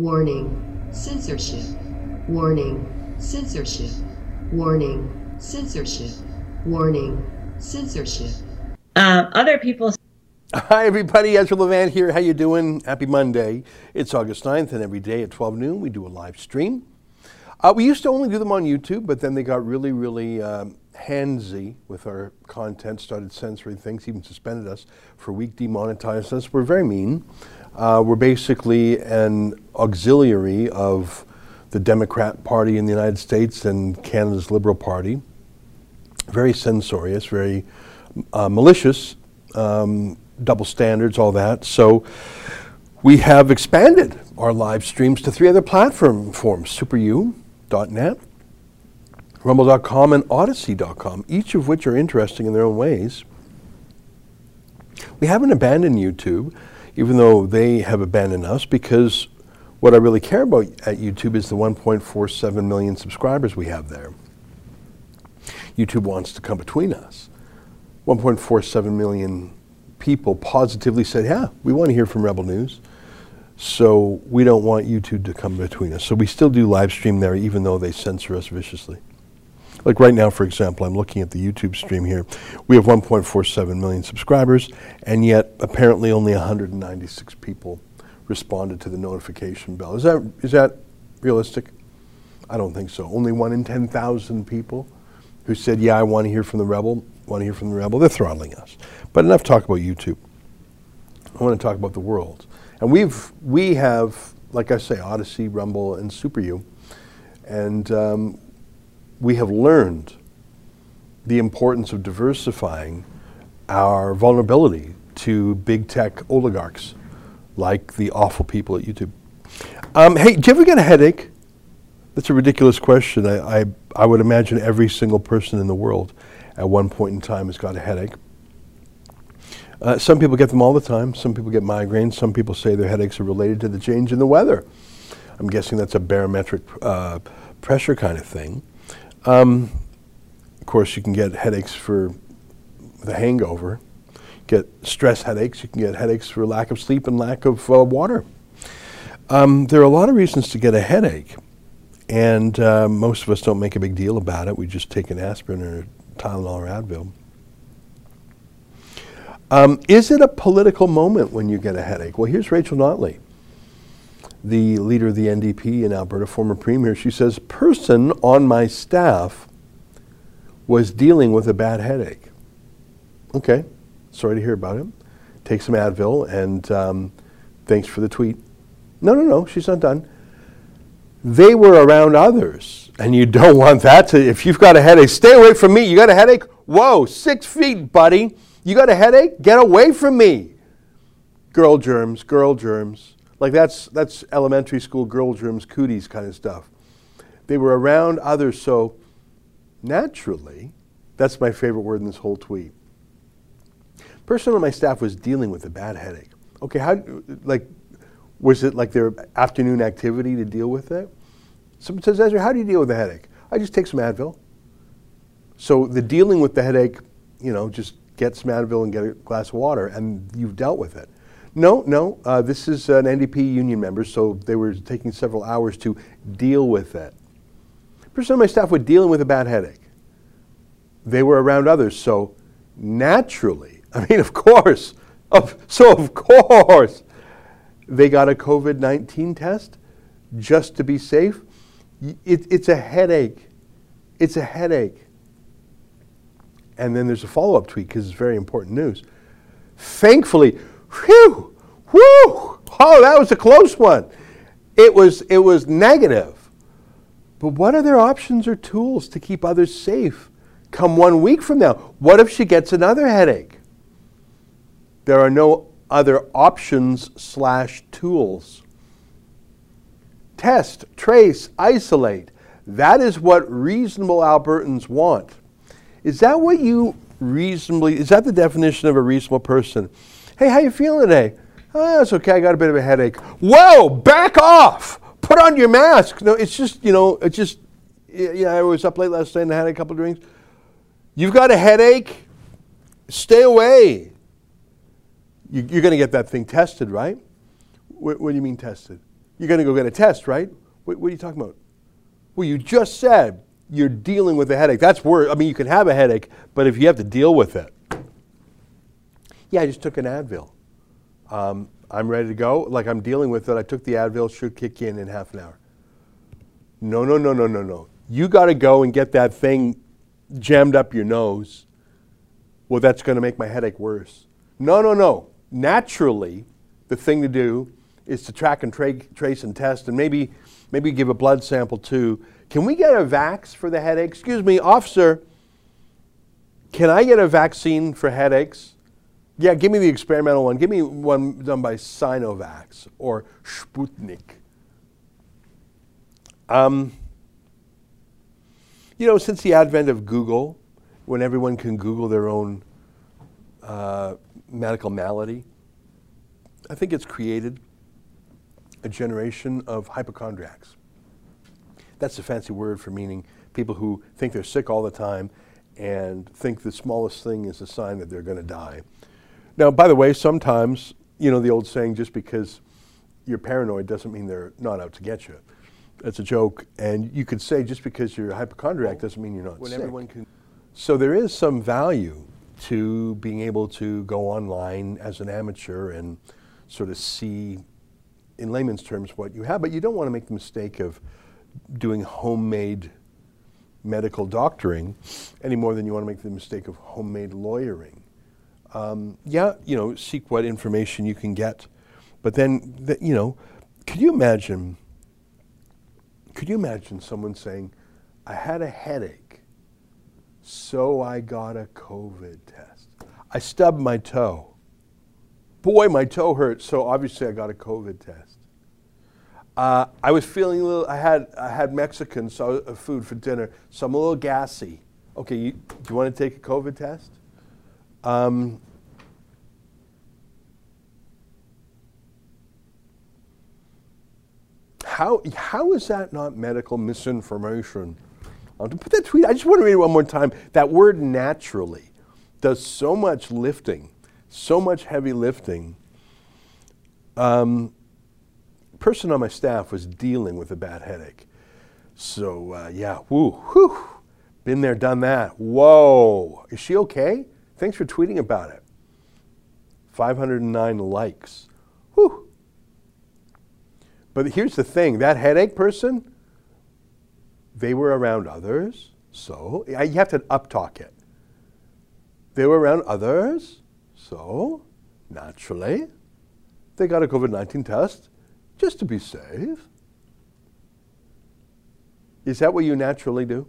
Warning, censorship. Warning, censorship. Warning, censorship. Warning, censorship. Um, other people Hi, everybody. Ezra Levant here. How you doing? Happy Monday. It's August 9th, and every day at 12 noon, we do a live stream. Uh, we used to only do them on YouTube, but then they got really, really um, handsy with our content, started censoring things, even suspended us for a week, demonetized us. We're very mean. Uh, we're basically an auxiliary of the Democrat Party in the United States and Canada's Liberal Party. Very censorious, very uh, malicious. Um, double standards, all that. So we have expanded our live streams to three other platform forms superu.net, rumble.com, and odysee.com, each of which are interesting in their own ways. We haven't abandoned YouTube, even though they have abandoned us, because what I really care about at YouTube is the 1.47 million subscribers we have there. YouTube wants to come between us. 1.47 million people positively said, yeah, we want to hear from Rebel News. So we don't want YouTube to come between us. So we still do live stream there, even though they censor us viciously. Like right now, for example, I'm looking at the YouTube stream here. We have 1.47 million subscribers, and yet apparently only 196 people responded to the notification bell. Is that is that realistic? I don't think so. Only one in 10,000 people who said, "Yeah, I want to hear from the rebel." Want to hear from the rebel? They're throttling us. But enough talk about YouTube. I want to talk about the world. And we've, we have, like I say, Odysee, Rumble, and SuperU. And um, we have learned the importance of diversifying our vulnerability to big tech oligarchs like the awful people at YouTube. Um, hey, do you ever get a headache? That's a ridiculous question. I, I, I would imagine every single person in the world at one point in time has got a headache. Uh, some people get them all the time. Some people get migraines. Some people say their headaches are related to the change in the weather. I'm guessing that's a barometric uh, pressure kind of thing. Um, of course, you can get headaches for the hangover. Get stress headaches. You can get headaches for lack of sleep and lack of uh, water. Um, there are a lot of reasons to get a headache, and uh, most of us don't make a big deal about it. We just take an aspirin or Tylenol or Advil. Um, is it a political moment when you get a headache? Well, here's Rachel Notley, the leader of the NDP in Alberta, former premier. She says, person on my staff was dealing with a bad headache. Okay, sorry to hear about him. Take some Advil and um, thanks for the tweet. No, no, no, she's not done. They were around others, and you don't want that to, if you've got a headache, stay away from me. You got a headache? Whoa, six feet, buddy. You got a headache? Get away from me. Girl germs, girl germs. Like that's that's elementary school girl rooms, cooties kind of stuff. They were around others, so naturally, that's my favorite word in this whole tweet. Person on my staff was dealing with a bad headache. Okay, how like was it like their afternoon activity to deal with it? Someone says, Ezra, how do you deal with a headache? I just take some Advil. So the dealing with the headache, you know, just get some Advil and get a glass of water, and you've dealt with it. No, no, uh, this is an NDP union member, so they were taking several hours to deal with that. Percent of my staff were dealing with a bad headache. They were around others, so naturally, I mean, of course, of, so of course, they got a COVID 19 test just to be safe. It, it's a headache. It's a headache. And then there's a follow up tweet because it's very important news. Thankfully, whew, whew, oh, that was a close one. It was, it was negative. But what are their options or tools to keep others safe come one week from now? What if she gets another headache? There are no other options slash tools. Test, trace, isolate. That is what reasonable Albertans want. Is that what you reasonably, is that the definition of a reasonable person? Hey, how you feeling today? Oh, it's okay, I got a bit of a headache. Whoa, back off! Put on your mask. No, it's just, you know, it's just, yeah, I was up late last night and I had a couple drinks. You've got a headache? Stay away. You, are going to get that thing tested, right? What, what, do you mean tested? you're going to go get a test, right? What, what, are you talking about? Well, you just said you're dealing with a headache. That's worse. I mean, you can have a headache, but if you have to deal with it, yeah, I just took an Advil. Um, I'm ready to go. Like I'm dealing with it. I took the Advil. Should kick in in half an hour. No, no, no, no, no, no. You got to go and get that thing jammed up your nose. Well, that's going to make my headache worse. No, no, no. Naturally, the thing to do is to track and tra- trace and test, and maybe maybe give a blood sample too. Can we get a vax for the headache? Excuse me, officer. Can I get a vaccine for headaches? Yeah, give me the experimental one. Give me one done by Sinovac or Sputnik. Um, you know, since the advent of Google, when everyone can Google their own uh, medical malady, I think it's created a generation of hypochondriacs. That's a fancy word for meaning people who think they're sick all the time and think the smallest thing is a sign that they're going to die. Now, by the way, sometimes, you know, the old saying, just because you're paranoid doesn't mean they're not out to get you. That's a joke. And you could say just because you're a hypochondriac oh. doesn't mean you're not when sick. Everyone can so there is some value to being able to go online as an amateur and sort of see, in layman's terms, what you have. But you don't want to make the mistake of doing homemade medical doctoring any more than you want to make the mistake of homemade lawyering um, yeah, you know, seek what information you can get. But then, the, you know, could you imagine? Could you imagine someone saying, "I had a headache, so I got a COVID test. I stubbed my toe. Boy, my toe hurt, so obviously I got a COVID test. Uh, I was feeling a little. I had I had Mexican so, uh, food for dinner, so I'm a little gassy. Okay, you, do you want to take a COVID test? Um, how, how is that not medical misinformation? I'll put that tweet. I just want to read it one more time. That word naturally does so much lifting, so much heavy lifting. Um, person on my staff was dealing with a bad headache. So, uh, yeah, woo, whew, been there, done that. Whoa, is she okay? Thanks for tweeting about it. 509 likes. Whew. But here's the thing that headache person, they were around others, so you have to uptalk it. They were around others, so naturally, they got a COVID 19 test just to be safe. Is that what you naturally do?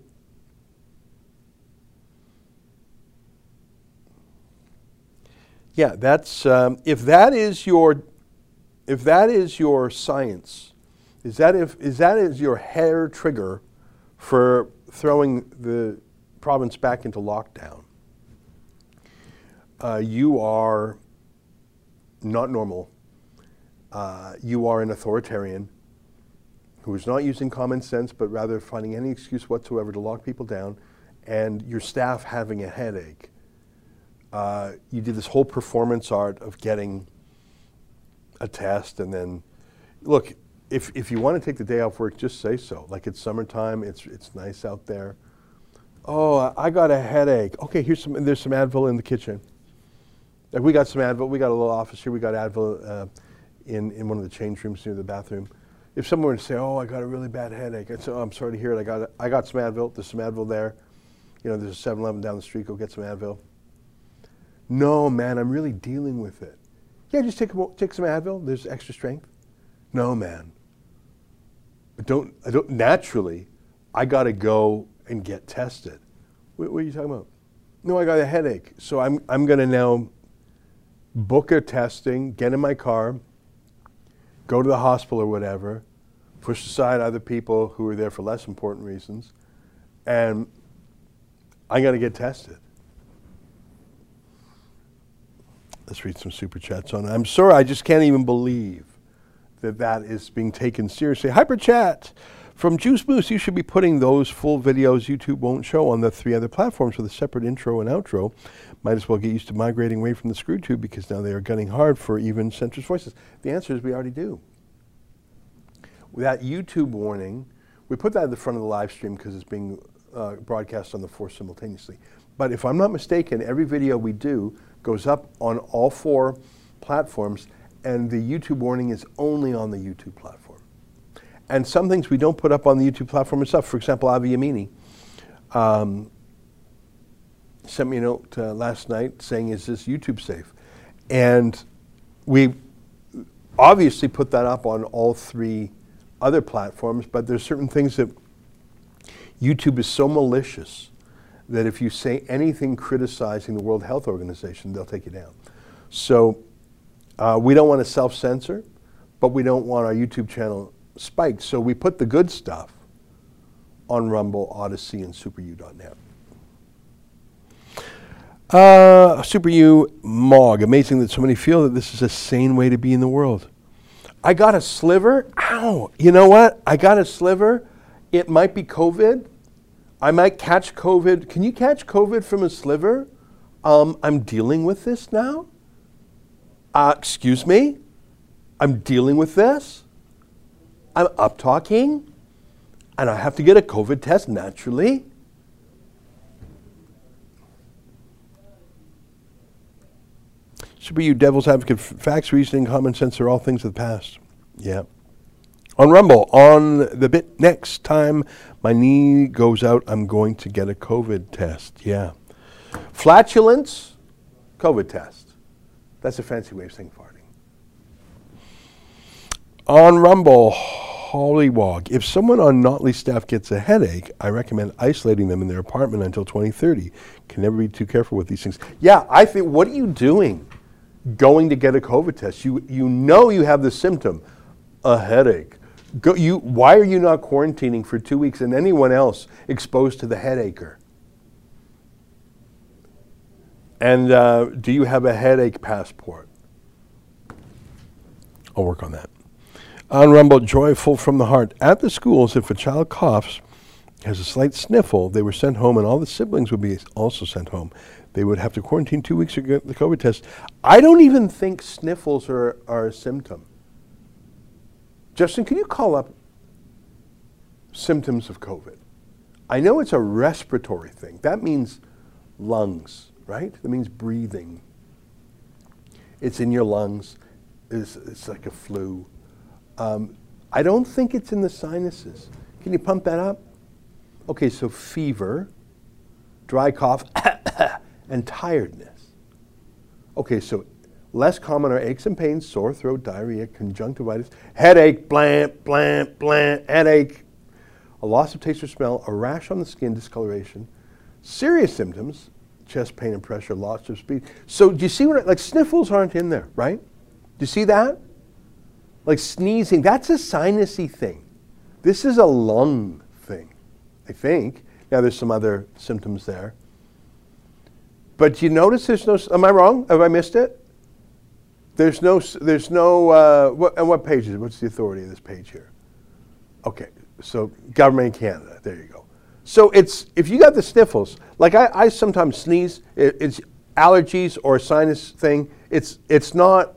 Yeah, that's um, if that is your if that is your science, is that if is that is your hair trigger for throwing the province back into lockdown, uh, you are not normal. Uh, you are an authoritarian who is not using common sense, but rather finding any excuse whatsoever to lock people down, and your staff having a headache uh, you did this whole performance art of getting a test and then look if, if you want to take the day off work just say so. Like it's summertime it's, it's nice out there. Oh i got a headache. Okay here's some there's some advil in the kitchen. Like we got some advil we got a little office here we got advil uh, in, in one of the change rooms near the bathroom. If someone were to say oh i got a really bad headache i'd say oh i'm sorry to hear it. I got, I got some advil there's some advil there. You know there's a 7-eleven down the street go get some advil no, man, I'm really dealing with it. Yeah, just take, take some Advil. There's extra strength. No, man. But don't, I don't, naturally, I got to go and get tested. What, what, are you talking about? No, I got a headache. So I'm, I'm going to now book a testing, get in my car, go to the hospital or whatever, push aside other people who are there for less important reasons, and I got to get tested. Let's read some super chats on. I'm sorry, I just can't even believe that that is being taken seriously. Hyper chat from Juice Moose. You should be putting those full videos YouTube won't show on the three other platforms with a separate intro and outro. Might as well get used to migrating away from the screw tube because now they are gunning hard for even centrist voices. The answer is we already do. that YouTube warning, we put that at the front of the live stream because it's being uh, broadcast on the four simultaneously. But if I'm not mistaken, every video we do goes up on all four platforms, and the YouTube warning is only on the YouTube platform. And some things we don't put up on the YouTube platform itself. For example, Avi Yamini um, sent me a note uh, last night saying, "Is this YouTube safe?" And we obviously put that up on all three other platforms, but there's certain things that YouTube is so malicious that if you say anything criticizing the World Health Organization, they'll take you down. So uh, we don't want to self censor, but we don't want our YouTube channel spiked. So we put the good stuff on Rumble, Odysee, and SuperU.net. Uh, Mog. Amazing that so many feel that this is a sane way to be in the world. I got a sliver. Ow. You know what? I got a sliver. It might be COVID. I might catch COVID. Can you catch COVID from a sliver? Um, I'm dealing with this now. Uh, excuse me? I'm dealing with this. I'm up talking. And I have to get a COVID test naturally. Super you devil's advocate. Facts, reasoning, common sense are all things of the past. Yeah. On Rumble, on the bit next time my knee goes out, I'm going to get a COVID test. Yeah. Flatulence, COVID test. That's a fancy way of saying farting. On Rumble, Hollywog. If someone on Notley staff gets a headache, I recommend isolating them in their apartment until 2030. Can never be too careful with these things. Yeah, I think, what are you doing going to get a COVID test? You, you know you have the symptom, a headache. Go, you, why are you not quarantining for two weeks and anyone else exposed to the headacher? And uh, do you have a headache passport? I'll work on that. On Rumble, joyful from the heart. At the schools, if a child coughs, has a slight sniffle, they were sent home, and all the siblings would be also sent home. They would have to quarantine two weeks to get the COVID test. I don't even think sniffles are, are a symptom. Justin, can you call up symptoms of COVID? I know it's a respiratory thing. That means lungs, right? That means breathing. It's in your lungs. It's, it's like a flu. Um, I don't think it's in the sinuses. Can you pump that up? Okay, so fever, dry cough, and tiredness. Okay, so less common are aches and pains, sore throat, diarrhea, conjunctivitis, headache, blant, blant, blant, headache, a loss of taste or smell, a rash on the skin, discoloration, serious symptoms, chest pain and pressure, loss of speed. So do you see what, like sniffles aren't in there, right? Do you see that? Like sneezing, that's a sinusy thing. This is a lung thing, I think. Now there's some other symptoms there. But do you notice there's no, am I wrong? Have I missed it? There's no, there's no, uh, what, and what page is it? What's the authority of this page here? Okay, so government in Canada, there you go. So it's, if you got the sniffles, like I, I sometimes sneeze, it, it's allergies or a sinus thing, it's, it's not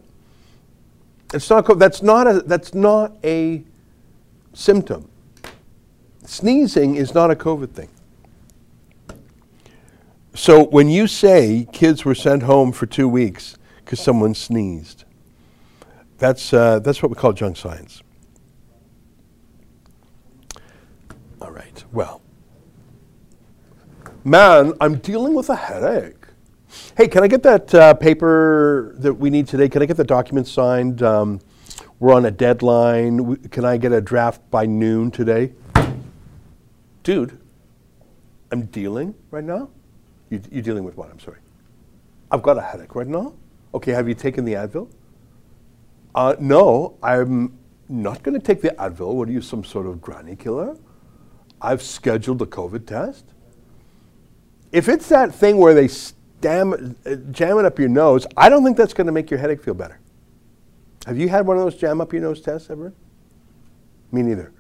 it's not, that's, not a, that's not a symptom. Sneezing is not a COVID thing. So when you say kids were sent home for two weeks because someone sneezed, that's, uh, that's what we call junk science. All right, well. Man, I'm dealing with a headache. Hey, can I get that uh, paper that we need today? Can I get the document signed? Um, we're on a deadline. Can I get a draft by noon today? Dude, I'm dealing right now. You, you dealing with what? I'm sorry. I've got a headache right now. Okay, have you taken the Advil? Uh, no, I'm not going to take the Advil. What are you, some sort of granny killer? I've scheduled a COVID test. If it's that thing where they jam, jam it up your nose, I don't think that's going to make your headache feel better. Have you had one of those jam up your nose tests ever? Me neither.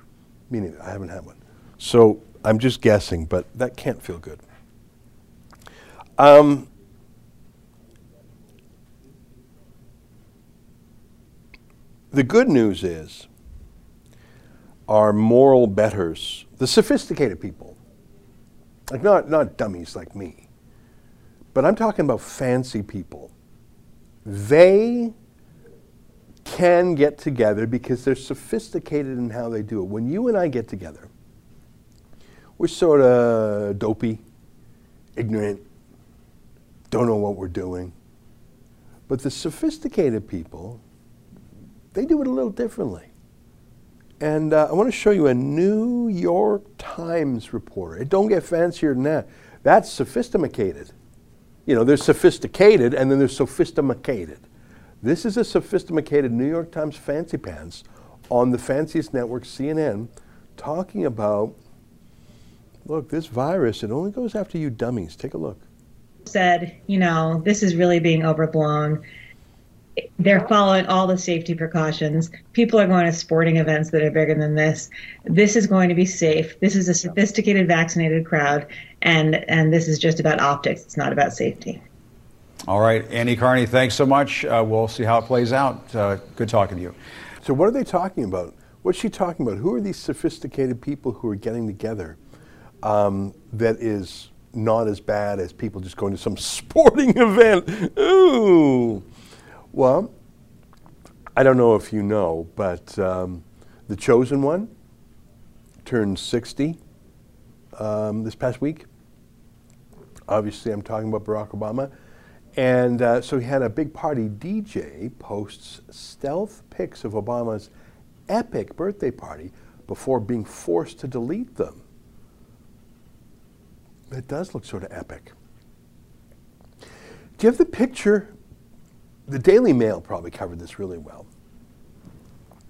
Me neither. I haven't had one. So I'm just guessing, but that can't feel good. Um, the good news is our moral betters, the sophisticated people. Like not, not dummies like me, but I'm talking about fancy people. They can get together because they're sophisticated in how they do it. When you and I get together, we're sort of dopey, ignorant, don't know what we're doing. But the sophisticated people, they do it a little differently. And uh, I want to show you a New York Times reporter. It don't get fancier than that. That's sophisticated. You know, there's sophisticated and then there's sophisticated. This is a sophisticated New York Times fancy pants on the fanciest network, CNN, talking about look, this virus, it only goes after you dummies. Take a look. Said, you know, this is really being overblown. They're following all the safety precautions. People are going to sporting events that are bigger than this. This is going to be safe. This is a sophisticated, vaccinated crowd, and and this is just about optics. It's not about safety. All right, Annie Karni, thanks so much. Uh, we'll see how it plays out. Uh, good talking to you. So, what are they talking about? What's she talking about? Who are these sophisticated people who are getting together um, that is not as bad as people just going to some sporting event? Ooh. Well, I don't know if you know, but um, the chosen one turned 60 um, this past week. Obviously, I'm talking about Barack Obama. And uh, so he had a big party. DJ posts stealth pics of Obama's epic birthday party before being forced to delete them. It does look sort of epic. Do you have the picture? The Daily Mail probably covered this really well.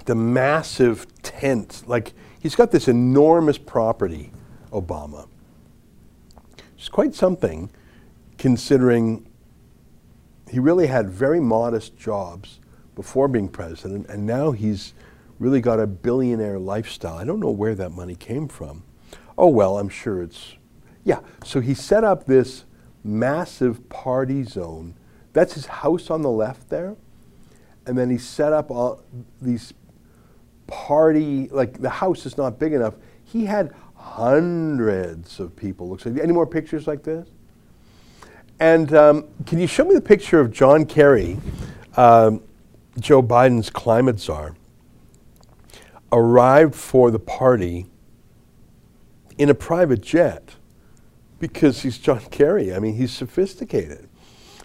The massive tent, like he's got this enormous property, Obama. It's quite something considering he really had very modest jobs before being president, and now he's really got a billionaire lifestyle. I don't know where that money came from. Oh, well, I'm sure it's, yeah. So he set up this massive party zone. That's his house on the left there. And then he set up all these party, like the house is not big enough. He had hundreds of people. Looks like, any more pictures like this? And um, can you show me the picture of John Kerry, um, Joe Biden's climate czar, arrived for the party in a private jet because he's John Kerry. I mean, he's sophisticated.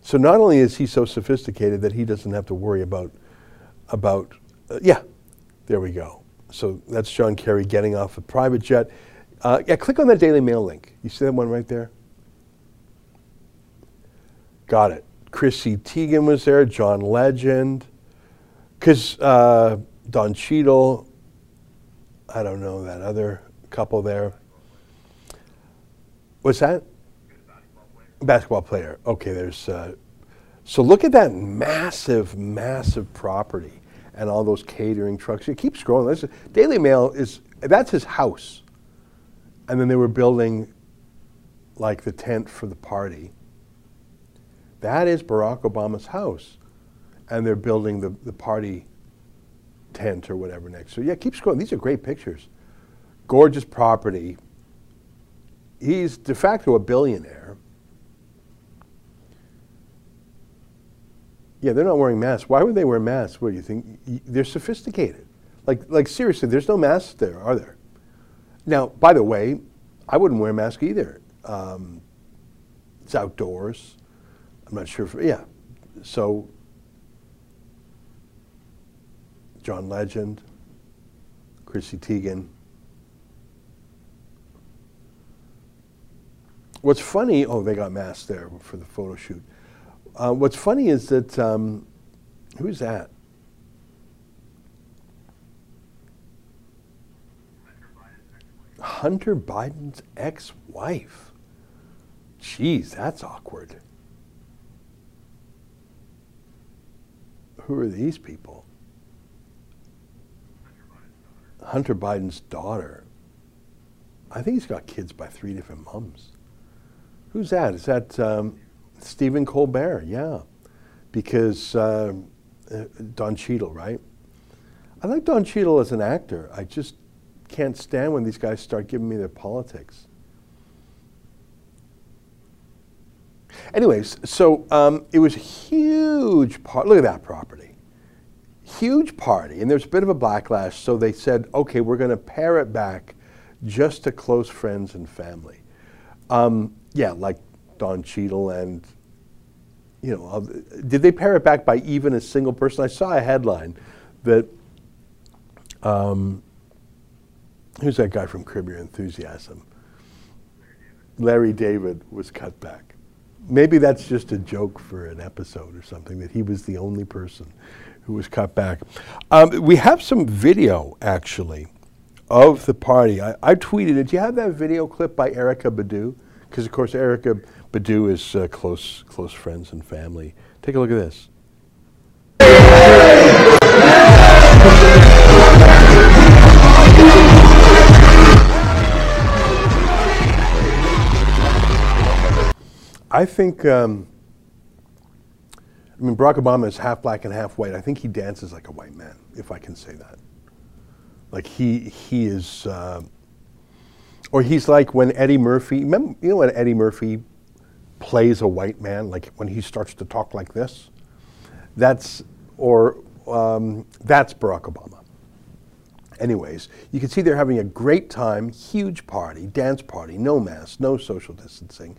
So not only is he so sophisticated that he doesn't have to worry about about uh, yeah, there we go. So that's John Kerry getting off a private jet. Uh, yeah, click on that Daily Mail link. You see that one right there? Got it. Chrissy Teigen was there, John Legend, because uh, Don Cheadle, I don't know that other couple there. What's that? Basketball player. Okay, there's. Uh, so look at that massive, massive property and all those catering trucks. You keep scrolling. Daily Mail is that's his house, and then they were building like the tent for the party. That is Barack Obama's house. And they're building the, the party tent or whatever next. So, yeah, keep scrolling. These are great pictures. Gorgeous property. He's de facto a billionaire. Yeah, they're not wearing masks. Why would they wear masks? What do you think? They're sophisticated. Like, like seriously, there's no masks there, are there? Now, by the way, I wouldn't wear a mask either. Um, it's outdoors. I'm not sure if, yeah. So, John Legend, Chrissy Teigen. What's funny, oh, they got masks there for the photo shoot. Uh, what's funny is that, um, who's that? Hunter Biden's ex wife. Jeez, that's awkward. who are these people? Hunter Biden's daughter. I think he's got kids by three different moms. Who's that? Is that um, Stephen Colbert? Yeah, because uh, Don Cheadle, right? I like Don Cheadle as an actor. I just can't stand when these guys start giving me their politics. Anyways, so um, it was a huge part. Look at that property. Huge party. And there's a bit of a backlash. So they said, okay, we're going to pare it back just to close friends and family. Um, yeah, like Don Cheadle and, you know, did they pare it back by even a single person? I saw a headline that, um, who's that guy from Curb Your Enthusiasm? Larry David was cut back. Maybe that's just a joke for an episode or something that he was the only person who was cut back. Um, we have some video actually of the party. I, I, tweeted. Do you have that video clip by Erykah Badu? Because of course Erykah Badu is uh, close close friends and family. Take a look at this. I think, um, I mean, Barack Obama is half black and half white. I think he dances like a white man, if I can say that. Like he, he is, uh, or he's like when Eddie Murphy, remember, you know when Eddie Murphy plays a white man, like when he starts to talk like this? That's, or um, that's Barack Obama. Anyways, you can see they're having a great time, huge party, dance party, no mask, no social distancing.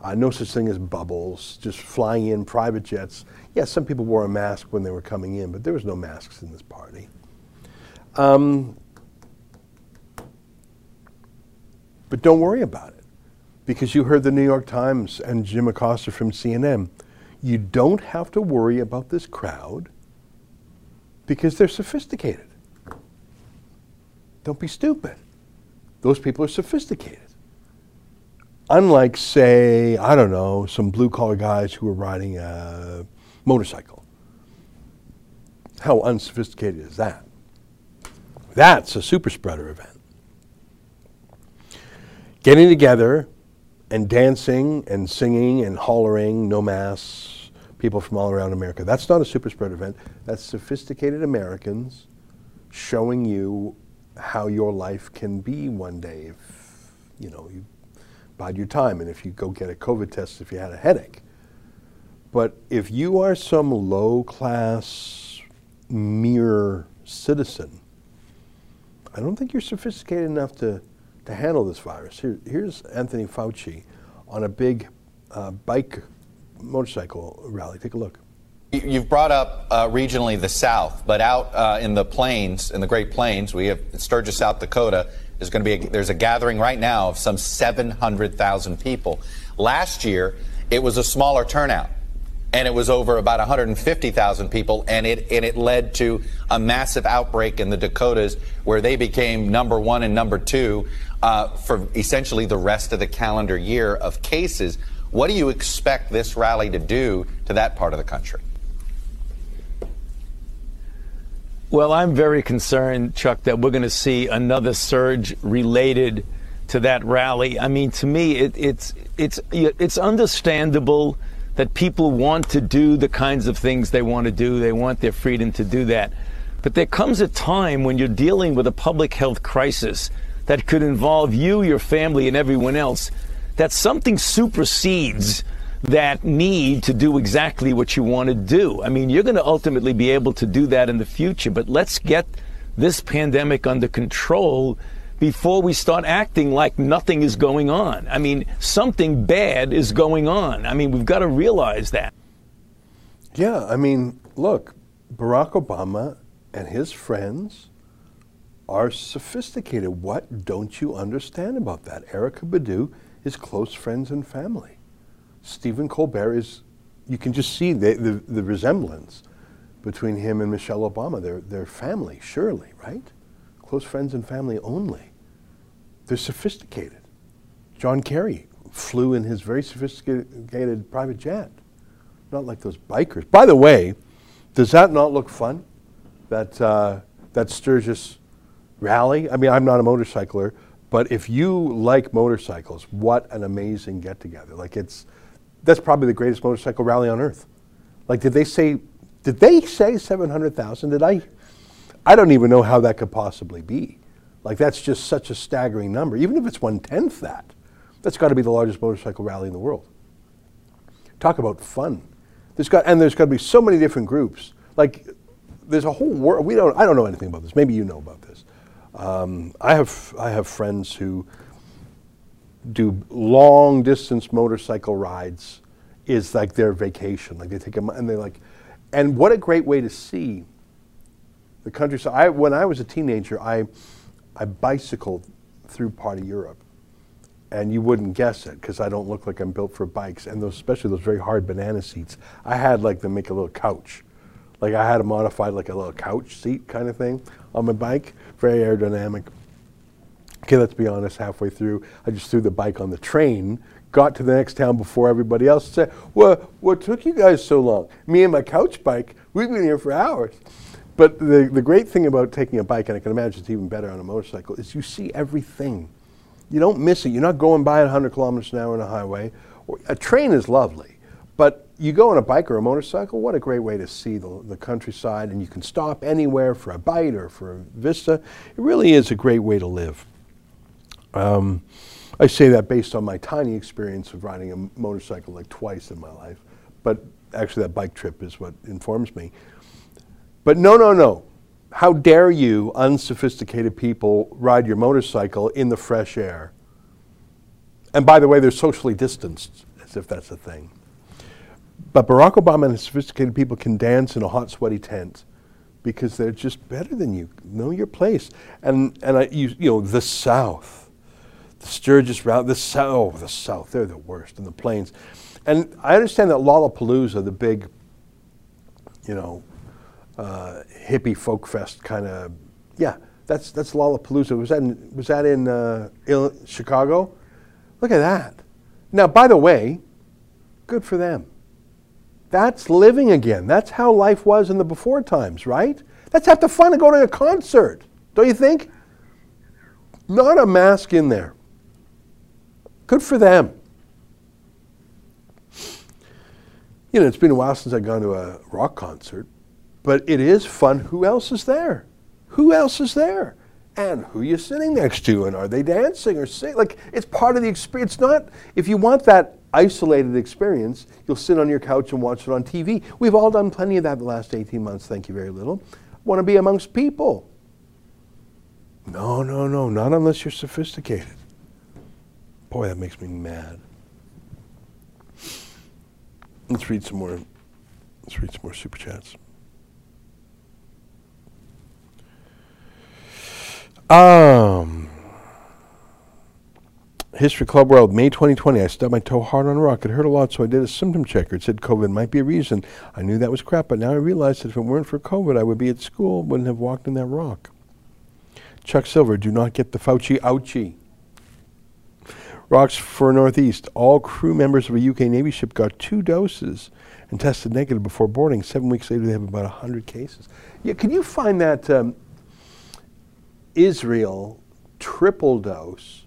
Uh, no such thing as bubbles, just flying in private jets. Yes, some people wore a mask when they were coming in, but there was no masks in this party. Um, but don't worry about it because you heard the New York Times and Jim Acosta from CNN. You don't have to worry about this crowd because they're sophisticated. Don't be stupid. Those people are sophisticated. Unlike, say, I don't know, some blue collar guys who are riding a motorcycle. How unsophisticated is that? That's a super spreader event. Getting together and dancing and singing and hollering, no masks, people from all around America. That's not a super spreader event. That's sophisticated Americans showing you how your life can be one day if you know you bide your time and if you go get a COVID test if you had a headache. But if you are some low class, mere citizen, I don't think you're sophisticated enough to, to handle this virus. Here, here's Anthony Fauci on a big uh, bike motorcycle rally. Take a look. You've brought up uh, regionally the South, but out uh, in the plains, in the Great Plains, we have Sturgis, South Dakota. There's going to be a, there's a gathering right now of some 700,000 people. Last year, it was a smaller turnout, and it was over about 150,000 people, and it and it led to a massive outbreak in the Dakotas, where they became number one and number two uh, for essentially the rest of the calendar year of cases. What do you expect this rally to do to that part of the country? Well, I'm very concerned, Chuck, that we're going to see another surge related to that rally. I mean, to me, it, it's it's it's understandable that people want to do the kinds of things they want to do. They want their freedom to do that. But there comes a time when you're dealing with a public health crisis that could involve you, your family, and everyone else, that something supersedes that need to do exactly what you want to do. I mean, you're going to ultimately be able to do that in the future, but let's get this pandemic under control before we start acting like nothing is going on. I mean, something bad is going on. I mean, we've got to realize that. Yeah, I mean, look, Barack Obama and his friends are sophisticated. What don't you understand about that? Erykah Badu is close friends and family. Stephen Colbert is, you can just see the, the, the resemblance between him and Michelle Obama. They're, they're family, surely, right? Close friends and family only. They're sophisticated. John Kerry flew in his very sophisticated private jet, not like those bikers. By the way, does that not look fun? That, uh, that Sturgis rally? I mean, I'm not a motorcycler, but if you like motorcycles, what an amazing get together. Like it's, that's probably the greatest motorcycle rally on earth. Like, did they say, did they say 700,000? Did I? I don't even know how that could possibly be. Like that's just such a staggering number. Even if it's one tenth that, that's got to be the largest motorcycle rally in the world. Talk about fun. There's got and there's got to be so many different groups. Like there's a whole world. We don't. I don't know anything about this. Maybe you know about this. Um, I have I have friends who do long distance motorcycle rides. Is like their vacation. Like they take them and they like, and what a great way to see the countryside. I, when I was a teenager, I I bicycled through part of Europe, and you wouldn't guess it because I don't look like I'm built for bikes, and those especially those very hard banana seats. I had like to make a little couch, like I had a modified like a little couch seat kind of thing on my bike, very aerodynamic. Okay, let's be honest. Halfway through, I just threw the bike on the train. Got to the next town before everybody else. Said, "What? What took you guys so long? Me and my couch bike. We've been here for hours." But the, the great thing about taking a bike, and I can imagine it's even better on a motorcycle, is you see everything. You don't miss it. You're not going by at 100 kilometers an hour on a highway. A train is lovely, but you go on a bike or a motorcycle, what a great way to see the, the countryside, and you can stop anywhere for a bite or for a vista. It really is a great way to live. Um, I say that based on my tiny experience of riding a motorcycle like twice in my life, but actually that bike trip is what informs me. But no, no, no. How dare you, unsophisticated people, ride your motorcycle in the fresh air? And by the way, they're socially distanced, as if that's a thing. But Barack Obama and sophisticated people can dance in a hot, sweaty tent because they're just better than you. Know your place. And, and I, you, you know, the South, the Sturgis route, the South, oh, the South, they're the worst, and the plains. And I understand that Lollapalooza, the big, you know, uh, hippie folk fest kind of. Yeah, that's that's Lollapalooza. Was that in, was that in uh, Chicago? Look at that. Now, by the way, good for them. That's living again. That's how life was in the before times, right? That's half the fun of going to a concert, don't you think? Not a mask in there. Good for them. You know, it's been a while since I've gone to a rock concert. But it is fun. Who else is there? Who else is there? And who you sitting next to? And are they dancing or singing? Like it's part of the experience. It's not if you want that isolated experience, you'll sit on your couch and watch it on TV. We've all done plenty of that the last 18 months, thank you very little. Want to be amongst people. No, no, no, not unless you're sophisticated. Boy, that makes me mad. Let's read some more. Let's read some more super chats. Um, History Club World, May 2020. I stubbed my toe hard on a rock. It hurt a lot, so I did a symptom checker. It said COVID might be a reason. I knew that was crap, but now I realize that if it weren't for COVID, I would be at school, wouldn't have walked in that rock. Chuck Silver, do not get the Fauci ouchie. Rocks for Northeast. All crew members of a UK Navy ship got two doses and tested negative before boarding. Seven weeks later, they have about 100 cases. Yeah, can you find that? Um, Israel triple dose.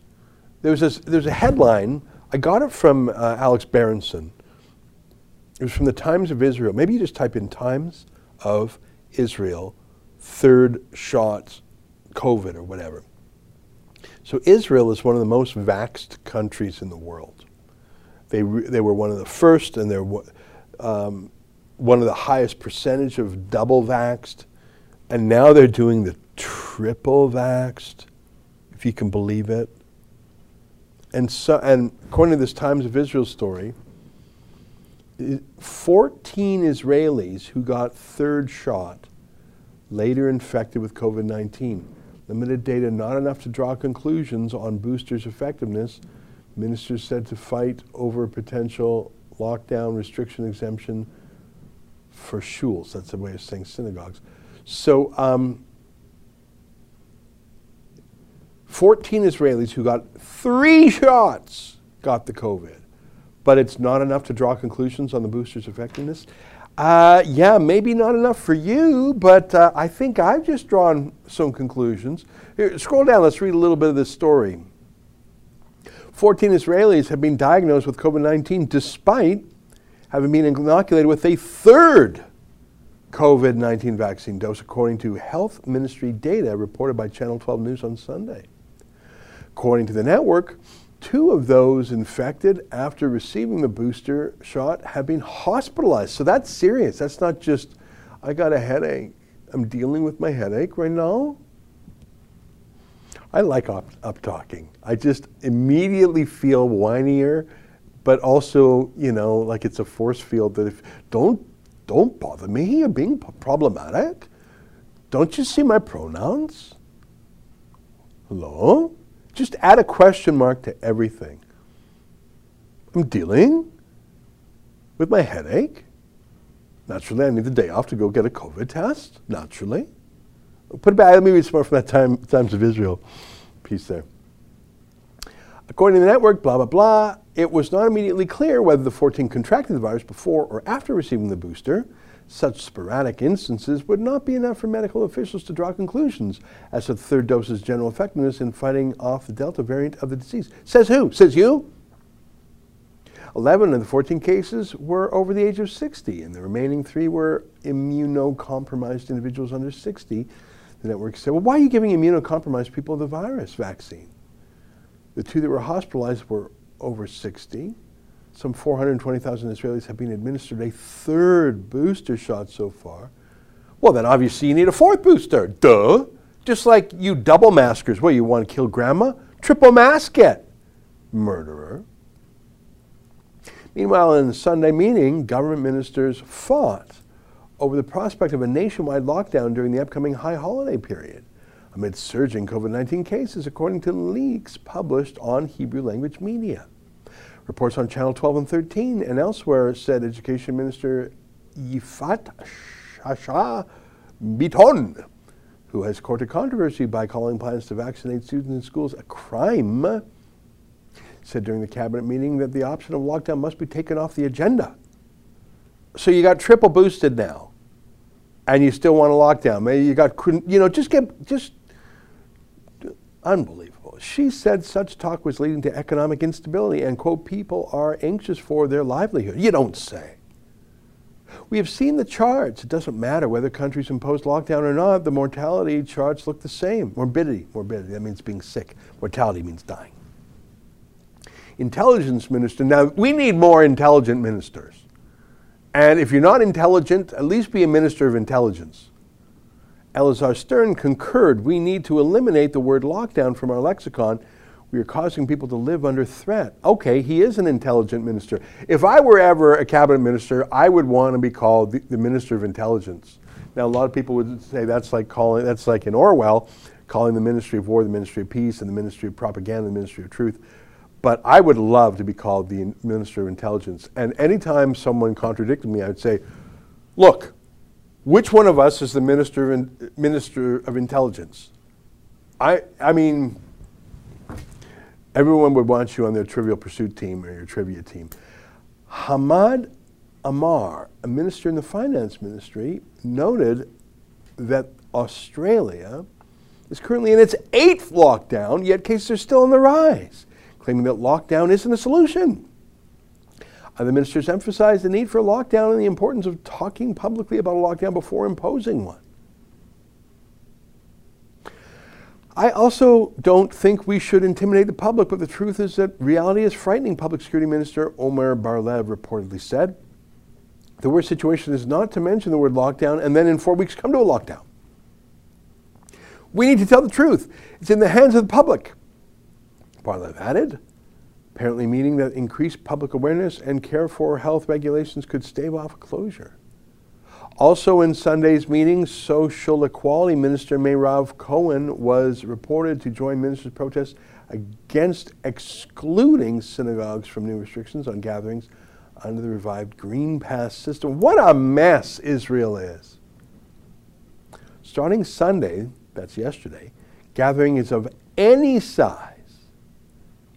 There was, this, a headline, I got it from uh, Alex Berenson. It was from the Times of Israel. Maybe you just type in Times of Israel, third shot COVID or whatever. So Israel is one of the most vaxxed countries in the world. They, they were one of the first, and they're um, one of the highest percentage of double vaxxed. And now they're doing the triple vaxxed, if you can believe it. And, so, and according to this Times of Israel story, 14 Israelis who got third shot later infected with COVID 19. Limited data, not enough to draw conclusions on boosters' effectiveness. Ministers said to fight over potential lockdown restriction exemption for shuls. That's a way of saying synagogues. So, um, 14 Israelis who got three shots got the COVID. But it's not enough to draw conclusions on the booster's effectiveness. Uh, yeah, maybe not enough for you, but uh, I think I've just drawn some conclusions. Here, scroll down, let's read a little bit of this story. 14 Israelis have been diagnosed with COVID 19 despite having been inoculated with a third COVID 19 vaccine dose, according to Health Ministry data reported by Channel 12 News on Sunday. According to the network, two of those infected after receiving the booster shot have been hospitalized. So that's serious. That's not just, I got a headache. I'm dealing with my headache right now. I like up, up talking. I just immediately feel whinier, but also, you know, like it's a force field that if don't don't bother me. You're being problematic. Don't you see my pronouns? Hello? Just add a question mark to everything. I'm dealing with my headache. Naturally, I need the day off to go get a COVID test. Naturally. Put it back. Let me read some more from that time, Times of Israel piece there. According to the network, blah, blah, blah, it was not immediately clear whether the 14 contracted the virus before or after receiving the booster. Such sporadic instances would not be enough for medical officials to draw conclusions as to the third dose's general effectiveness in fighting off the Delta variant of the disease. Says who? Says you? 11 of the 14 cases were over the age of 60, and the remaining three were immunocompromised individuals under 60. The network said, Well, why are you giving immunocompromised people the virus vaccine? The two that were hospitalized were over 60. Some 420,000 Israelis have been administered a third booster shot so far. Well, then obviously you need a fourth booster. Duh. Just like you double maskers. What, you want to kill grandma? Triple mask it, murderer. Meanwhile, in the Sunday meeting, government ministers fought over the prospect of a nationwide lockdown during the upcoming high holiday period amid surging COVID 19 cases, according to leaks published on Hebrew language media. Reports on Channel 12 and 13 and elsewhere said Education Minister Yifat Shasha Biton, who has courted controversy by calling plans to vaccinate students in schools a crime, said during the cabinet meeting that the option of lockdown must be taken off the agenda. So you got triple boosted now, and you still want a lockdown. Maybe you got, you know, just get, just Unbelievable. She said such talk was leading to economic instability and, quote, people are anxious for their livelihood. You don't say. We have seen the charts. It doesn't matter whether countries impose lockdown or not, the mortality charts look the same. Morbidity, morbidity, that means being sick. Mortality means dying. Intelligence minister, now we need more intelligent ministers. And if you're not intelligent, at least be a minister of intelligence. Elazar Stern concurred we need to eliminate the word lockdown from our lexicon. We are causing people to live under threat. Okay, he is an intelligent minister. If I were ever a cabinet minister, I would want to be called the, the Minister of Intelligence. Now, a lot of people would say that's like calling, that's like in Orwell, calling the Ministry of War the Ministry of Peace and the Ministry of Propaganda the Ministry of Truth. But I would love to be called the Minister of Intelligence. And anytime someone contradicted me, I would say, look, which one of us is the minister of, minister of intelligence? I, I mean, everyone would want you on their trivial pursuit team or your trivia team. Hamad Amar, a minister in the finance ministry, noted that Australia is currently in its eighth lockdown, yet cases are still on the rise, claiming that lockdown isn't a solution. Uh, the ministers emphasized the need for a lockdown and the importance of talking publicly about a lockdown before imposing one. I also don't think we should intimidate the public, but the truth is that reality is frightening, Public Security Minister Omer Bar-Lev reportedly said. The worst situation is not to mention the word lockdown and then in four weeks come to a lockdown. We need to tell the truth. It's in the hands of the public. Bar-Lev added, apparently meaning that increased public awareness and care for health regulations could stave off closure. Also in Sunday's meeting, Social Equality Minister Meirav Cohen was reported to join ministers' protests against excluding synagogues from new restrictions on gatherings under the revived Green Pass system. What a mess Israel is. Starting Sunday, that's yesterday, gatherings of any size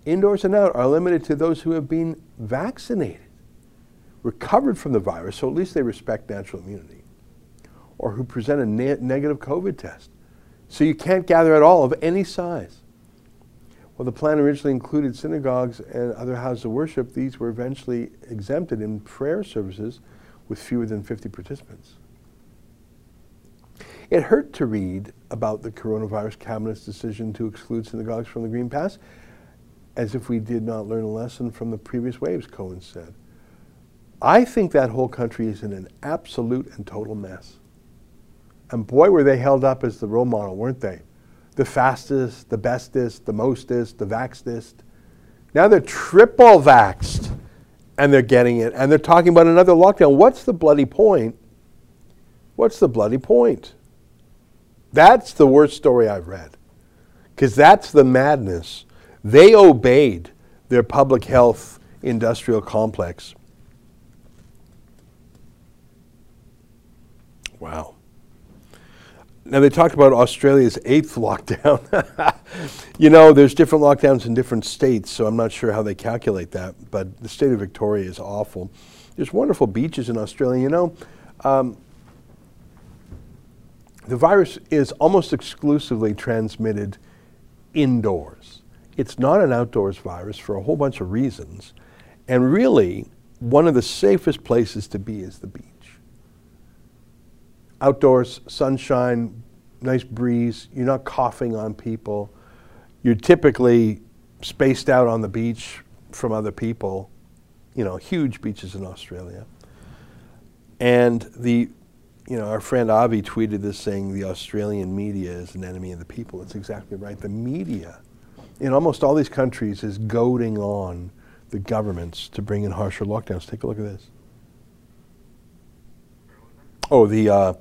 indoors and out, are limited to those who have been vaccinated, recovered from the virus, so at least they respect natural immunity, or who present a ne- negative COVID test. So you can't gather at all of any size. Well, the plan originally included synagogues and other houses of worship. These were eventually exempted in prayer services with fewer than 50 participants. It hurt to read about the coronavirus cabinet's decision to exclude synagogues from the Green Pass, as if we did not learn a lesson from the previous waves, Cohen said. I think that whole country is in an absolute and total mess. And boy, were they held up as the role model, weren't they? The fastest, the bestest, the mostest, the vaxedest. Now they're triple vaxed and they're getting it. And they're talking about another lockdown. What's the bloody point? What's the bloody point? That's the worst story I've read. Because that's the madness. They obeyed their public health industrial complex. Wow. Now, they talked about Australia's eighth lockdown. you know, there's different lockdowns in different states, so I'm not sure how they calculate that, but the state of Victoria is awful. There's wonderful beaches in Australia. You know, um, the virus is almost exclusively transmitted indoors. It's not an outdoors virus for a whole bunch of reasons. And really, one of the safest places to be is the beach outdoors, sunshine, nice breeze. You're not coughing on people. You're typically spaced out on the beach from other people. You know, huge beaches in Australia. And the, you know, our friend Avi tweeted this saying the Australian media is an enemy of the people. It's exactly right. The media in almost all these countries is goading on the governments to bring in harsher lockdowns. Take a look at this. Oh, the uh,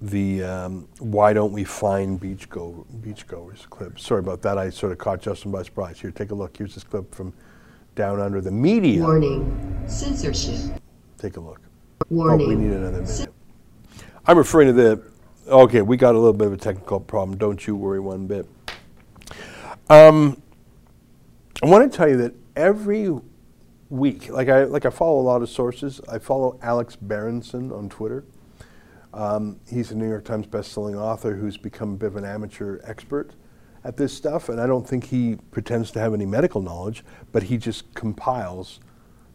the um, why don't we find beach go beachgoers clip. Sorry about that. I sort of caught Justin by surprise. Here, take a look. Here's this clip from Down Under. The media. Warning. Censorship. Take a look. Warning. Oh, we need another minute. I'm referring to the. Okay, we got a little bit of a technical problem. Don't you worry one bit. Um, I want to tell you that every week, like I like I follow a lot of sources. I follow Alex Berenson on Twitter. Um, he's a New York Times bestselling author who's become a bit of an amateur expert at this stuff, and I don't think he pretends to have any medical knowledge, but he just compiles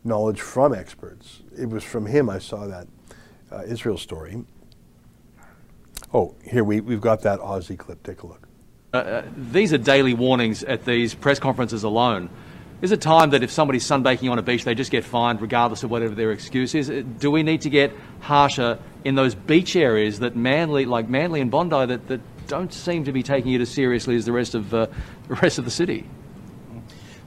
knowledge from experts. It was from him I saw that uh, Israel story. Oh, here we, we've got that Aussie clip. Take a look. Uh, uh, these are daily warnings at these press conferences alone. Is it time that if somebody's sunbaking on a beach, they just get fined regardless of whatever their excuse is? Uh, do we need to get harsher in those beach areas that Manly, like Manly and Bondi, that, that don't seem to be taking it as seriously as the rest of uh, the rest of the city?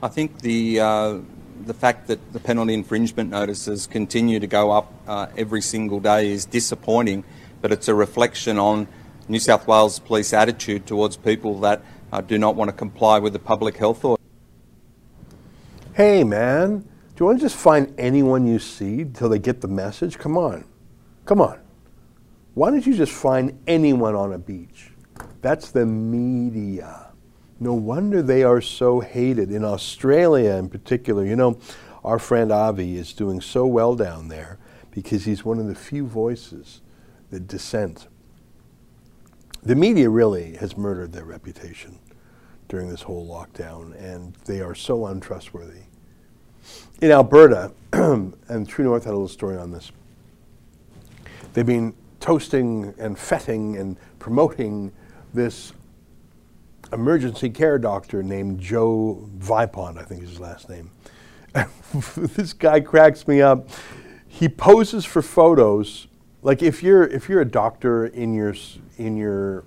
I think the uh, the fact that the penalty infringement notices continue to go up uh, every single day is disappointing, but it's a reflection on New South Wales police attitude towards people that uh, do not want to comply with the public health order. Hey, man, do you want to just find anyone you see until they get the message? Come on. Come on. Why don't you just find anyone on a beach? That's the media. No wonder they are so hated. In Australia, in particular, you know, our friend Avi is doing so well down there because he's one of the few voices that dissent. The media really has murdered their reputation during this whole lockdown, and they are so untrustworthy. In Alberta, and True North had a little story on this, they've been toasting and fetting and promoting this emergency care doctor named Joe Vipond, I think is his last name. this guy cracks me up. He poses for photos. Like if you're if you're a doctor in your in your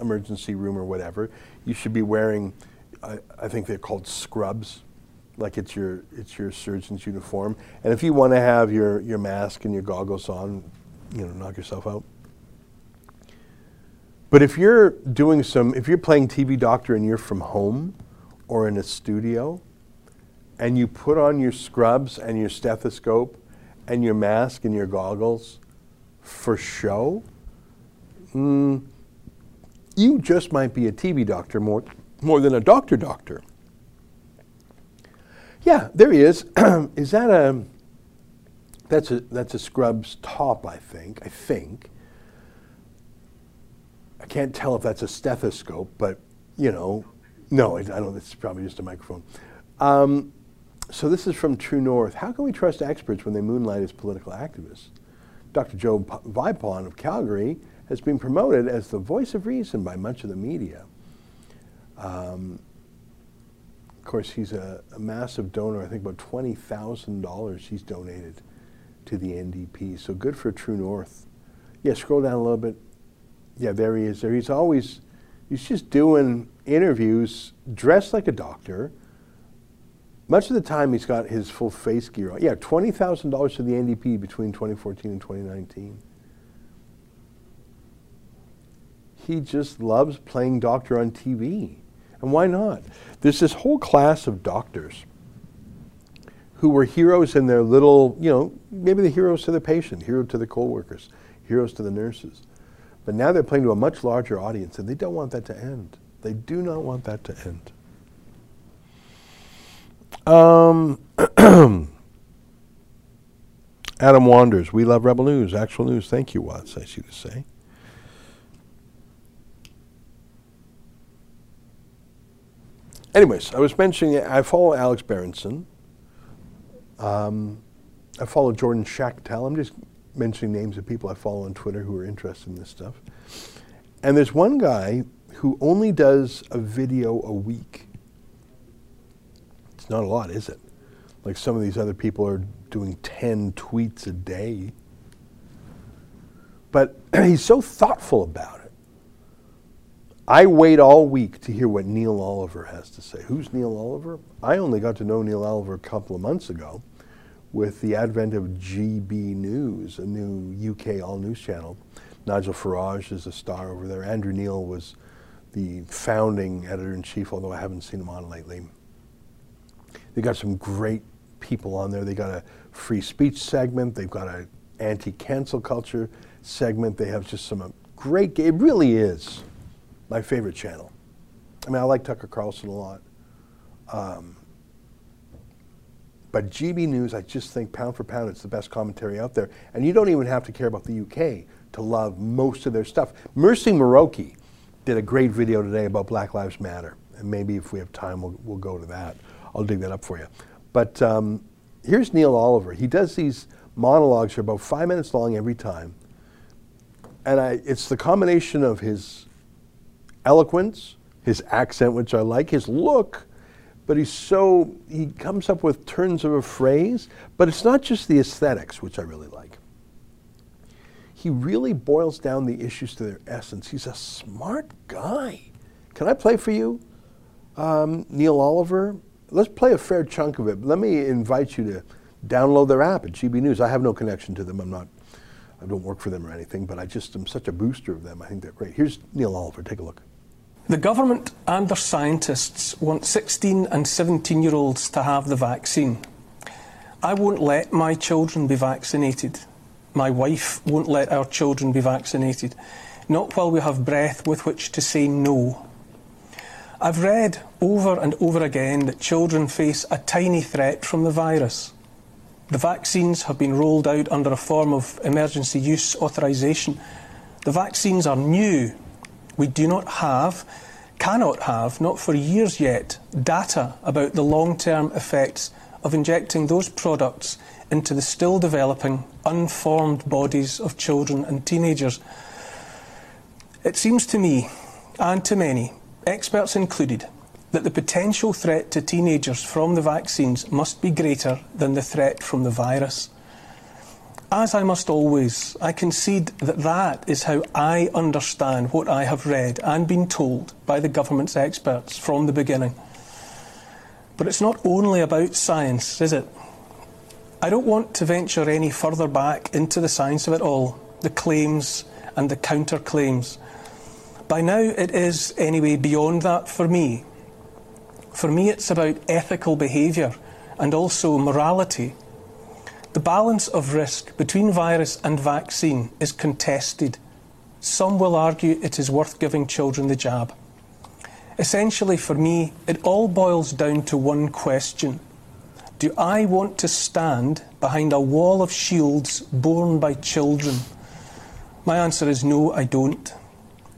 emergency room or whatever, you should be wearing, I, I think they're called scrubs, like it's your it's your surgeon's uniform. And if you want to have your your mask and your goggles on, you know, knock yourself out. But if you're doing some, if you're playing TV doctor and you're from home or in a studio, and you put on your scrubs and your stethoscope and your mask and your goggles for show, mm, you just might be a TV doctor more, more than a doctor doctor. Yeah, there he is. is that a that's a that's a Scrubs top, I think. I think. I can't tell if that's a stethoscope, but you know, no, I don't. It's probably just a microphone. Um, so this is from True North. How can we trust experts when they moonlight as political activists? Dr. Joe Vipond of Calgary has been promoted as the voice of reason by much of the media. Um, of course, he's a, a, massive donor. I think about $20,000 he's donated to the NDP. So good for True North. Yeah, scroll down a little bit. Yeah, there he is. There he's always, he's just doing interviews dressed like a doctor. Much of the time, he's got his full face gear on. Yeah, $20,000 to the NDP between 2014 and 2019. He just loves playing doctor on TV. And why not? There's this whole class of doctors who were heroes in their little, you know, maybe the heroes to the patient, hero to the co-workers, heroes to the nurses. But now they're playing to a much larger audience, and they don't want that to end. They do not want that to end. Um, Adam Wanders, we love Rebel News, actual news. Thank you, Watts, I see to say. Anyways, I was mentioning, I follow Alex Berenson. Um, I follow Jordan Schachtel. I'm just mentioning names of people I follow on Twitter who are interested in this stuff. And there's one guy who only does a video a week. It's not a lot, is it? Like some of these other people are doing 10 tweets a day. But he's so thoughtful about it. I wait all week to hear what Neil Oliver has to say. Who's Neil Oliver? I only got to know Neil Oliver a couple of months ago with the advent of GB News, a new UK all news channel. Nigel Farage is a star over there. Andrew Neil was the founding editor in chief, although I haven't seen him on lately. They got some great people on there. They got a free speech segment. They've got an anti-cancel culture segment. They have just some great. It really is my favorite channel. I mean, I like Tucker Carlson a lot. Um, but GB News, I just think pound for pound, it's the best commentary out there. And you don't even have to care about the UK to love most of their stuff. Mercy Muroki did a great video today about Black Lives Matter. And maybe if we have time, we'll, we'll go to that. I'll dig that up for you. But um, here's Neil Oliver. He does these monologues for about five minutes long every time. And I, it's the combination of his eloquence, his accent, which I like, his look, but he's so, he comes up with turns of a phrase, but it's not just the aesthetics, which I really like. He really boils down the issues to their essence. He's a smart guy. Can I play for you, um, Neil Oliver? Let's play a fair chunk of it. Let me invite you to download their app at GB News. I have no connection to them. I'm not, I don't work for them or anything, but I just am such a booster of them. I think they're great. Here's Neil Oliver. Take a look. The government and their scientists want 16 and 17 year olds to have the vaccine. I won't let my children be vaccinated. My wife won't let our children be vaccinated. Not while we have breath with which to say no. I've read over and over again that children face a tiny threat from the virus. The vaccines have been rolled out under a form of emergency use authorisation. The vaccines are new we do not have, cannot have, not for years yet, data about the long term effects of injecting those products into the still developing, unformed bodies of children and teenagers. It seems to me, and to many, experts included, that the potential threat to teenagers from the vaccines must be greater than the threat from the virus. As I must always, I concede that that is how I understand what I have read and been told by the government's experts from the beginning. But it's not only about science, is it? I don't want to venture any further back into the science of it all, the claims and the counterclaims. By now, it is, anyway, beyond that for me. For me, it's about ethical behaviour and also morality the balance of risk between virus and vaccine is contested. Some will argue it is worth giving children the jab. Essentially, for me, it all boils down to one question Do I want to stand behind a wall of shields borne by children? My answer is no, I don't.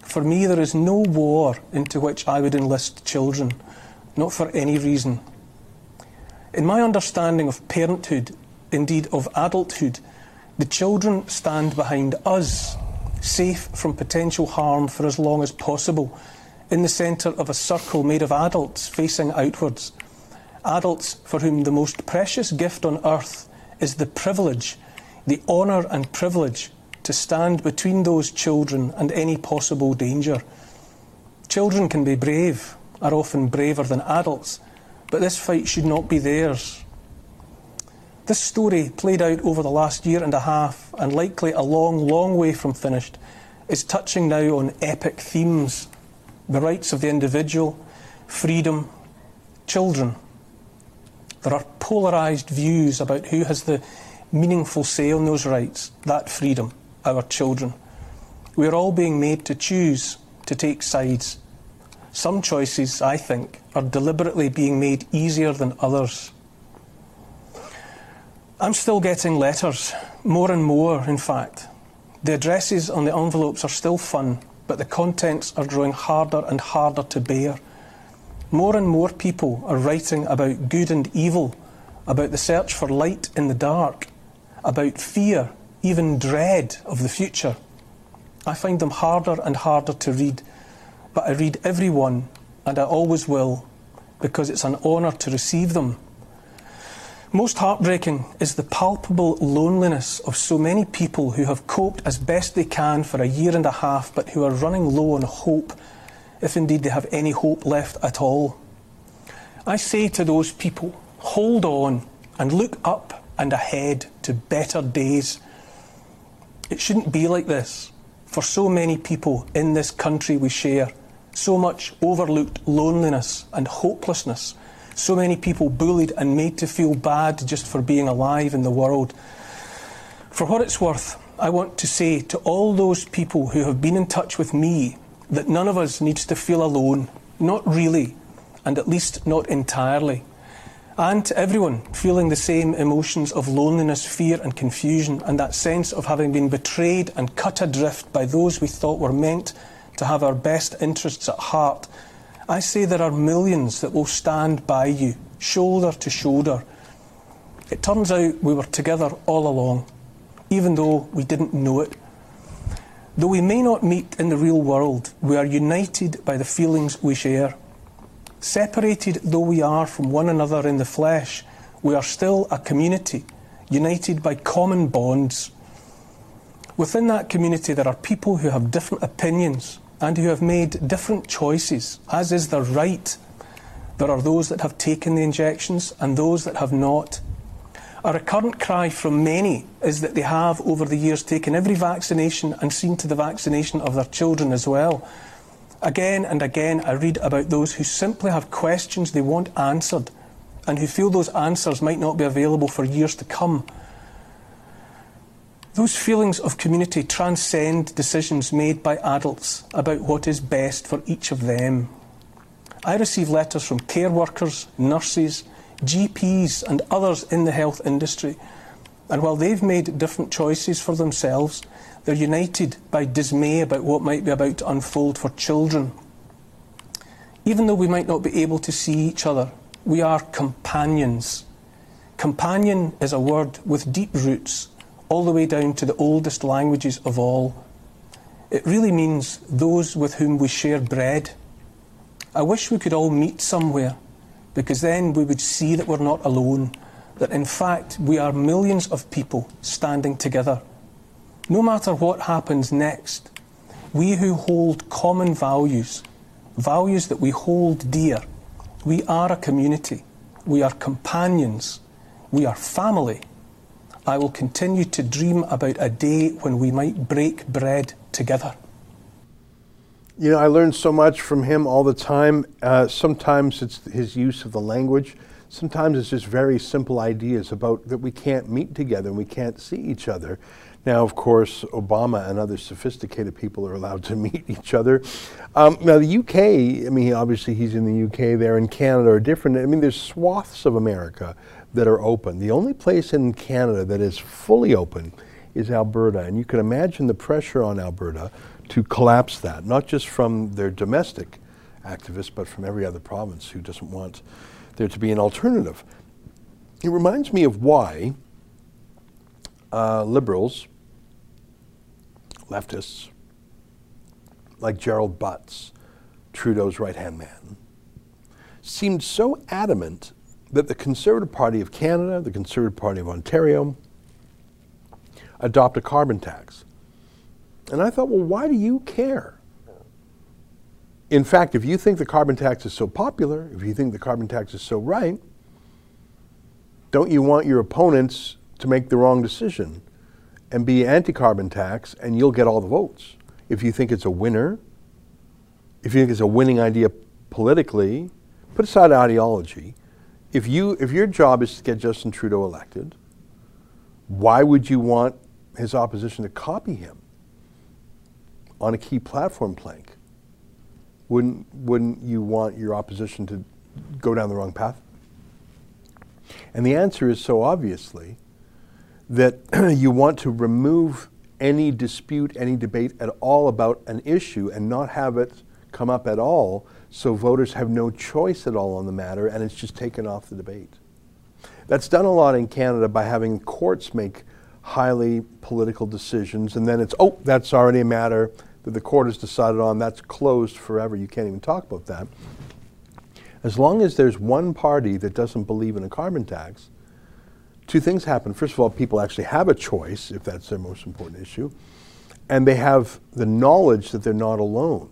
For me, there is no war into which I would enlist children, not for any reason. In my understanding of parenthood, indeed of adulthood, the children stand behind us safe from potential harm for as long as possible, in the centre of a circle made of adults facing outwards. Adults for whom the most precious gift on earth is the privilege, the honour and privilege to stand between those children and any possible danger. Children can be brave, are often braver than adults, but this fight should not be theirs. This story, played out over the last year and a half, and likely a long, long way from finished, is touching now on epic themes the rights of the individual, freedom, children. There are polarised views about who has the meaningful say on those rights, that freedom, our children. We are all being made to choose, to take sides. Some choices, I think, are deliberately being made easier than others. I'm still getting letters, more and more, in fact. The addresses on the envelopes are still fun, but the contents are growing harder and harder to bear. More and more people are writing about good and evil, about the search for light in the dark, about fear, even dread of the future. I find them harder and harder to read, but I read every one, and I always will, because it's an honour to receive them most heartbreaking is the palpable loneliness of so many people who have coped as best they can for a year and a half, but who are running low on hope, if indeed they have any hope left at all. I say to those people, hold on and look up and ahead to better days. It shouldn't be like this for so many people in this country we share, so much overlooked loneliness and hopelessness so many people bullied and made to feel bad just for being alive in the world. For what it's worth, I want to say to all those people who have been in touch with me that none of us needs to feel alone, not really, and at least not entirely. And to everyone feeling the same emotions of loneliness, fear, and confusion, and that sense of having been betrayed and cut adrift by those we thought were meant to have our best interests at heart I say there are millions that will stand by you, shoulder to shoulder. It turns out we were together all along, even though we didn't know it. Though we may not meet in the real world, we are united by the feelings we share. Separated though we are from one another in the flesh, we are still a community, united by common bonds. Within that community, there are people who have different opinions, and who have made different choices, as is their right. There are those that have taken the injections and those that have not. A recurrent cry from many is that they have, over the years, taken every vaccination and seen to the vaccination of their children as well. Again and again, I read about those who simply have questions they want answered and who feel those answers might not be available for years to come. Those feelings of community transcend decisions made by adults about what is best for each of them. I receive letters from care workers, nurses, GPs, and others in the health industry. And while they've made different choices for themselves, they're united by dismay about what might be about to unfold for children. Even though we might not be able to see each other, we are companions. Companion is a word with deep roots all the way down to the oldest languages of all. It really means those with whom we share bread. I wish we could all meet somewhere, because then we would see that we're not alone, that in fact we are millions of people standing together. No matter what happens next, we who hold common values, values that we hold dear, we are a community, we are companions, we are family. I will continue to dream about a day when we might break bread together. You know, I learn so much from him all the time. Uh, sometimes it's his use of the language. Sometimes it's just very simple ideas about that we can't meet together and we can't see each other. Now, of course, Obama and other sophisticated people are allowed to meet each other. Um, now, the UK, I mean, obviously he's in the UK, there in Canada are different. I mean, there's swaths of America that are open. The only place in Canada that is fully open is Alberta, and you can imagine the pressure on Alberta to collapse that, not just from their domestic activists, but from every other province who doesn't want there to be an alternative. It reminds me of why uh, liberals leftists, like Gerald Butts, Trudeau's right hand man, seemed so adamant that the Conservative Party of Canada, the Conservative Party of Ontario, adopt a carbon tax. And I thought, well, why do you care? In fact, if you think the carbon tax is so popular, if you think the carbon tax is so right, don't you want your opponents to make the wrong decision and be anti carbon tax and you'll get all the votes? If you think it's a winner, if you think it's a winning idea politically, put aside ideology. If, you, if your job is to get Justin Trudeau elected, why would you want his opposition to copy him on a key platform plank? Wouldn't, wouldn't you want your opposition to go down the wrong path? And the answer is so obviously that you want to remove any dispute, any debate at all about an issue and not have it come up at all so voters have no choice at all on the matter and it's just taken off the debate. That's done a lot in Canada by having courts make highly political decisions and then it's, oh, that's already a matter that the court has decided on, that's closed forever. You can't even talk about that. As long as there's one party that doesn't believe in a carbon tax, two things happen. First of all, people actually have a choice if that's their most important issue, and they have the knowledge that they're not alone.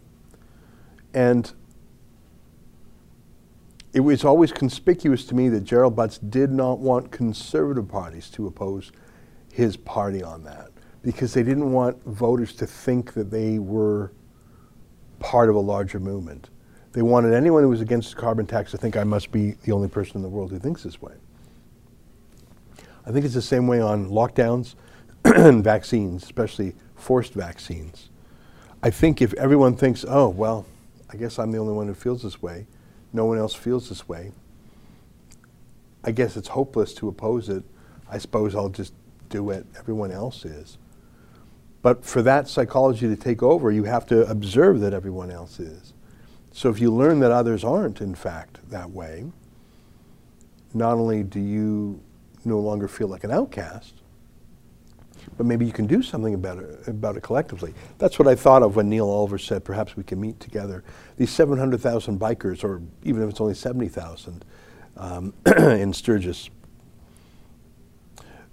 And it was always conspicuous to me that Gerald Butts did not want conservative parties to oppose his party on that because they didn't want voters to think that they were part of a larger movement. They wanted anyone who was against the carbon tax to think I must be the only person in the world who thinks this way. I think it's the same way on lockdowns and vaccines, especially forced vaccines. I think if everyone thinks, oh, well, I guess I'm the only one who feels this way, no one else feels this way, I guess it's hopeless to oppose it. I suppose I'll just do what Everyone else is. But for that psychology to take over, you have to observe that everyone else is. So if you learn that others aren't, in fact, that way, not only do you no longer feel like an outcast, but maybe you can do something about it, about it collectively. That's what I thought of when Neil Oliver said perhaps we can meet together. These 700,000 bikers, or even if it's only 70,000 um, in Sturgis,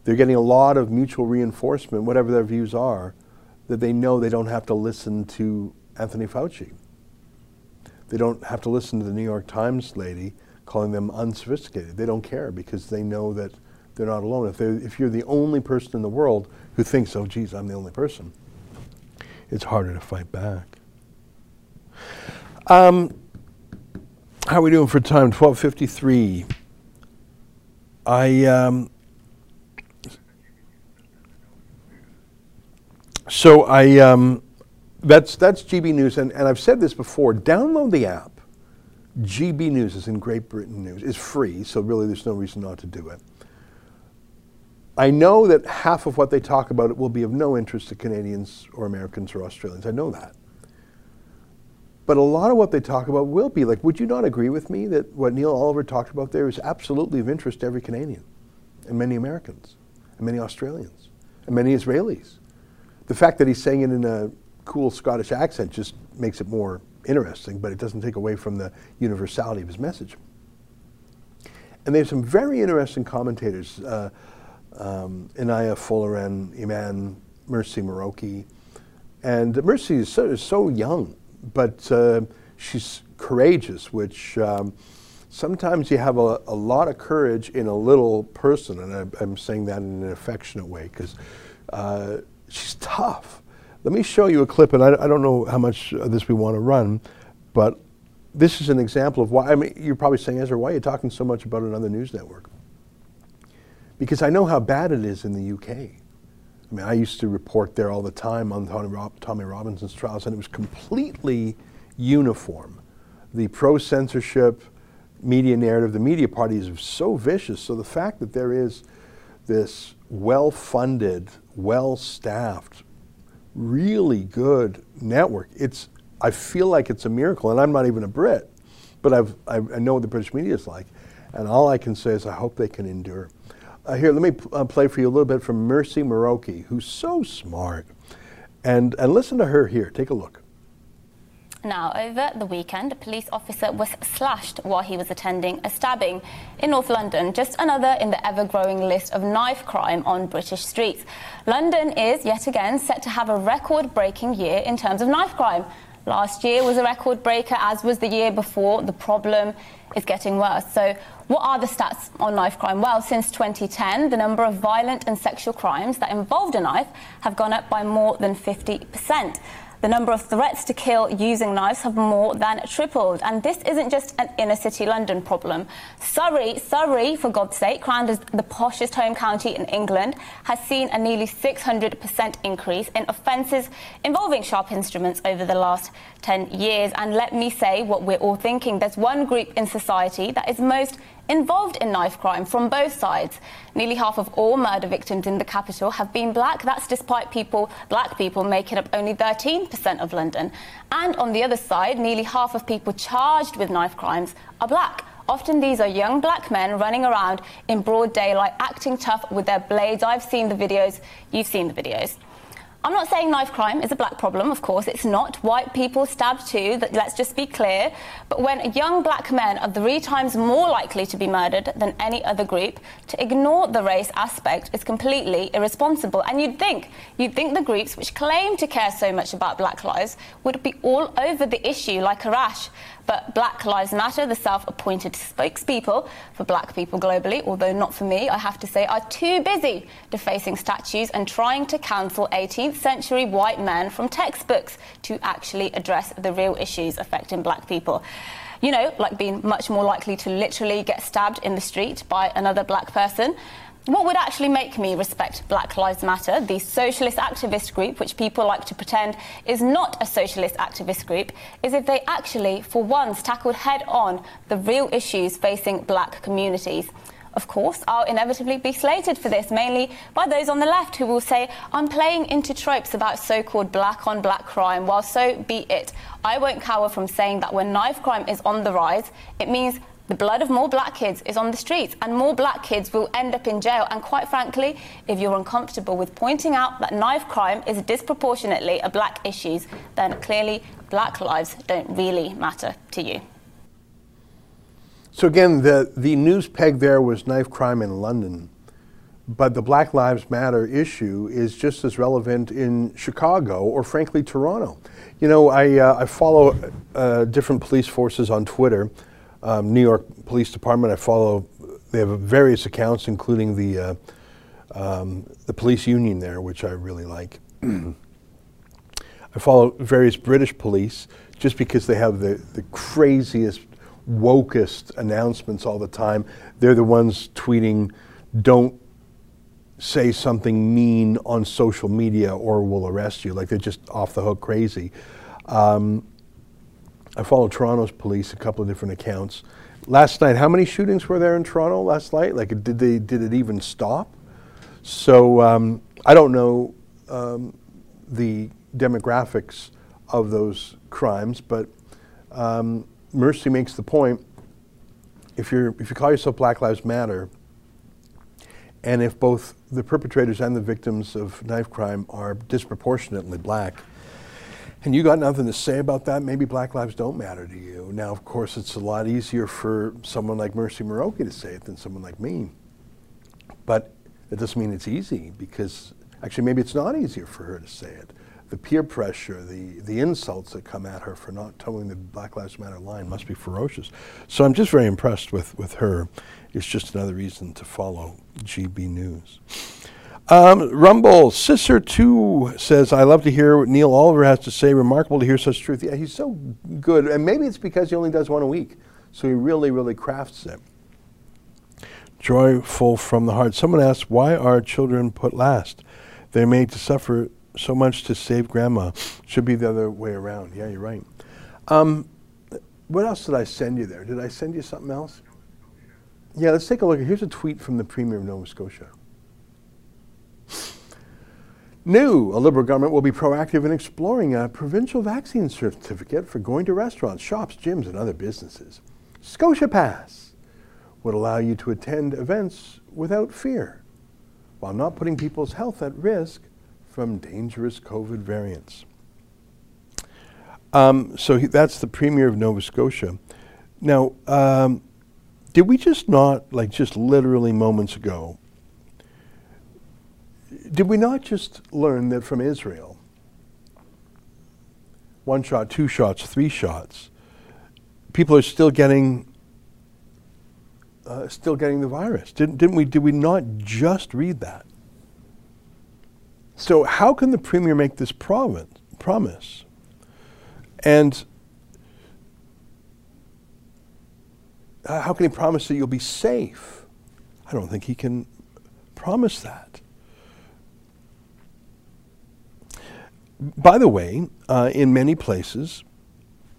they're getting a lot of mutual reinforcement, whatever their views are, that they know they don't have to listen to Anthony Fauci. They don't have to listen to the New York Times lady calling them unsophisticated. They don't care because they know that they're not alone. If, if you're the only person in the world who thinks, oh, geez, I'm the only person, it's harder to fight back. Um, how are we doing for time? 1253. I, um, so I, um, that's, that's GB News, and, and I've said this before, download the app. GB News is in Great Britain News. It's free, so really there's no reason not to do it. I know that half of what they talk about it will be of no interest to Canadians or Americans or Australians. I know that. But a lot of what they talk about will be like, would you not agree with me that what Neil Oliver talked about there is absolutely of interest to every Canadian and many Americans and many Australians and many Israelis? The fact that he's saying it in a cool Scottish accent just makes it more interesting, but it doesn't take away from the universality of his message. And there's some very interesting commentators. Uh, um, Inaya Folarin, Iman Mercy Muroki. And Mercy is so, is so young, but uh, she's courageous, which um, sometimes you have a, a, lot of courage in a little person, and I, am saying that in an affectionate way because uh, she's tough. Let me show you a clip, and I, I don't know how much of this we want to run, but this is an example of why. I mean, you're probably saying, Ezra, why are you talking so much about another news network? Because I know how bad it is in the UK. I mean, I used to report there all the time on Tommy, Rob- Tommy Robinson's trials, and it was completely uniform. The pro censorship media narrative, the media party is so vicious. So the fact that there is this well funded, well staffed, really good network, it's, I feel like it's a miracle. And I'm not even a Brit, but I've, I, I know what the British media is like. And all I can say is I hope they can endure. Uh, here, let me uh, play for you a little bit from Mercy Muroki, who's so smart. And, and listen to her here. Take a look. Now, over the weekend, a police officer was slashed while he was attending a stabbing in North London, just another in the ever growing list of knife crime on British streets. London is yet again set to have a record breaking year in terms of knife crime. Last year was a record breaker, as was the year before. The problem is getting worse. So, what are the stats on knife crime? Well, since 2010, the number of violent and sexual crimes that involved a knife have gone up by more than 50%. The number of threats to kill using knives have more than tripled. And this isn't just an inner city London problem. Surrey, Surrey, for God's sake, crowned as the poshest home county in England, has seen a nearly 600% increase in offences involving sharp instruments over the last 10 years. And let me say what we're all thinking. There's one group in society that is most involved in knife crime from both sides. Nearly half of all murder victims in the capital have been black. That's despite people, black people, making up only 13% of London. And on the other side, nearly half of people charged with knife crimes are black. Often these are young black men running around in broad daylight, acting tough with their blades. I've seen the videos, you've seen the videos. I'm not saying knife crime is a black problem, of course, it's not. White people stab too, let's just be clear. But when young black men are three times more likely to be murdered than any other group, to ignore the race aspect is completely irresponsible. And you'd think, you'd think the groups which claim to care so much about black lives would be all over the issue like a rash. But Black Lives Matter, the self appointed spokespeople for black people globally, although not for me, I have to say, are too busy defacing statues and trying to cancel 18th century white men from textbooks to actually address the real issues affecting black people you know, like being much more likely to literally get stabbed in the street by another black person. What would actually make me respect Black Lives Matter, the socialist activist group, which people like to pretend is not a socialist activist group, is if they actually, for once, tackled head on the real issues facing black communities. Of course, I'll inevitably be slated for this, mainly by those on the left who will say, I'm playing into tropes about so called black on black crime. Well, so be it. I won't cower from saying that when knife crime is on the rise, it means the blood of more black kids is on the streets, and more black kids will end up in jail. And quite frankly, if you're uncomfortable with pointing out that knife crime is disproportionately a black issue, then clearly black lives don't really matter to you. So again, the, the news peg there was knife crime in London, but the Black Lives Matter issue is just as relevant in Chicago or frankly Toronto. You know, I, uh, I follow uh, different police forces on Twitter um, New York Police Department. I follow. They have various accounts, including the uh, um, the police union there, which I really like. I follow various British police just because they have the, the craziest, wokest announcements all the time. They're the ones tweeting, "Don't say something mean on social media or we'll arrest you." Like they're just off the hook crazy. Um, I follow Toronto's police, a couple of different accounts. Last night, how many shootings were there in Toronto last night? Like, did they did it even stop? So um, I don't know um, the demographics of those crimes, but um, Mercy makes the point: if you're if you call yourself Black Lives Matter, and if both the perpetrators and the victims of knife crime are disproportionately black, and you got nothing to say about that, maybe black lives don't matter to you. Now, of course, it's a lot easier for someone like Mercy Muroki to say it than someone like me. But it doesn't mean it's easy because actually maybe it's not easier for her to say it. The peer pressure, the, the insults that come at her for not toeing the Black Lives Matter line must be ferocious. So I'm just very impressed with, with her. It's just another reason to follow GB News. Um, Rumble, Sisser2 says, I love to hear what Neil Oliver has to say. Remarkable to hear such truth. Yeah, he's so good. And maybe it's because he only does one a week. So he really, really crafts it. Joyful from the heart. Someone asked, why are children put last? They're made to suffer so much to save grandma. Should be the other way around. Yeah, you're right. Um, what else did I send you there? Did I send you something else? Yeah, let's take a look. Here's a tweet from the Premier of Nova Scotia. New, a Liberal government will be proactive in exploring a provincial vaccine certificate for going to restaurants, shops, gyms, and other businesses. Scotia Pass would allow you to attend events without fear while not putting people's health at risk from dangerous COVID variants. Um, so he, that's the Premier of Nova Scotia. Now, um, did we just not, like just literally moments ago, did we not just learn that from Israel, one shot, two shots, three shots, people are still getting uh, still getting the virus? Didn't, didn't we? Did we not just read that? So how can the premier make this promise? And uh, how can he promise that you'll be safe? I don't think he can promise that. By the way, uh, in many places,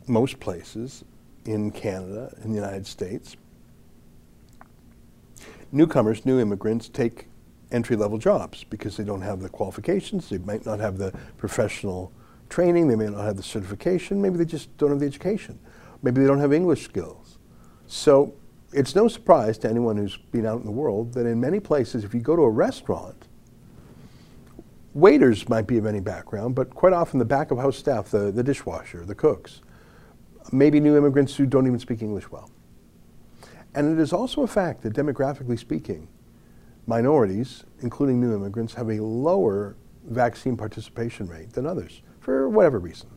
most places in Canada, in the United States, newcomers, new immigrants take entry level jobs because they don't have the qualifications, they might not have the professional training, they may not have the certification, maybe they just don't have the education, maybe they don't have English skills. So it's no surprise to anyone who's been out in the world that in many places, if you go to a restaurant, waiters might be of any background, but quite often the back of house staff, the, the dishwasher, the cooks, maybe new immigrants who don't even speak English well. And it is also a fact that demographically speaking, minorities, including new immigrants, have a lower vaccine participation rate than others for whatever reason.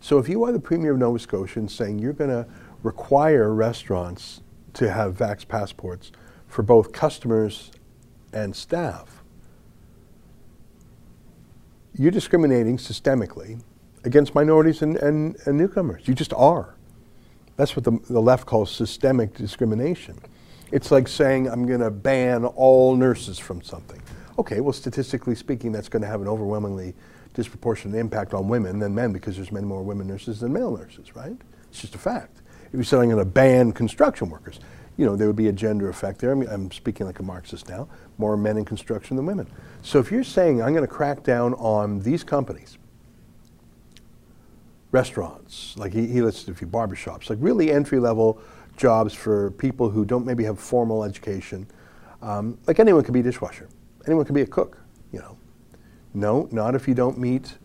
So if you are the Premier of Nova Scotia and saying you're going to require restaurants to have vax passports for both customers and staff, you're discriminating systemically against minorities and, and, and newcomers. You just are. That's what the, the left calls systemic discrimination. It's like saying, I'm going to ban all nurses from something. Okay, well, statistically speaking, that's going to have an overwhelmingly disproportionate impact on women than men because there's many more women nurses than male nurses, right? It's just a fact. If you said I'm going to ban construction workers, you know, there would be a gender effect there. I mean, I'm speaking like a Marxist now. More men in construction than women. So if you're saying I'm going to crack down on these companies, restaurants, like he, he listed a few barbershops, like really entry level jobs for people who don't maybe have formal education. Um, like anyone can be a dishwasher, anyone can be a cook, you know. No, not if you don't meet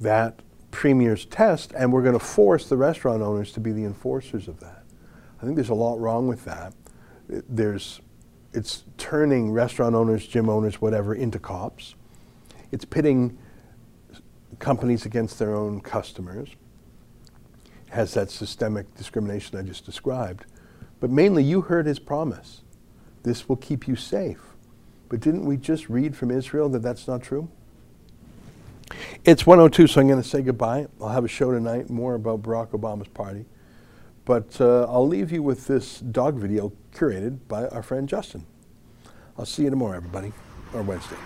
that premier's test, and we're going to force the restaurant owners to be the enforcers of that. I think there's a lot wrong with that. There's, it's turning restaurant owners, gym owners, whatever, into cops. It's pitting companies against their own customers. It has that systemic discrimination I just described. But mainly, you heard his promise. This will keep you safe. But didn't we just read from Israel that that's not true? It's 102, so I'm going to say goodbye. I'll have a show tonight more about Barack Obama's party. But uh, I'll leave you with this dog video curated by our friend Justin. I'll see you tomorrow, everybody, or Wednesday.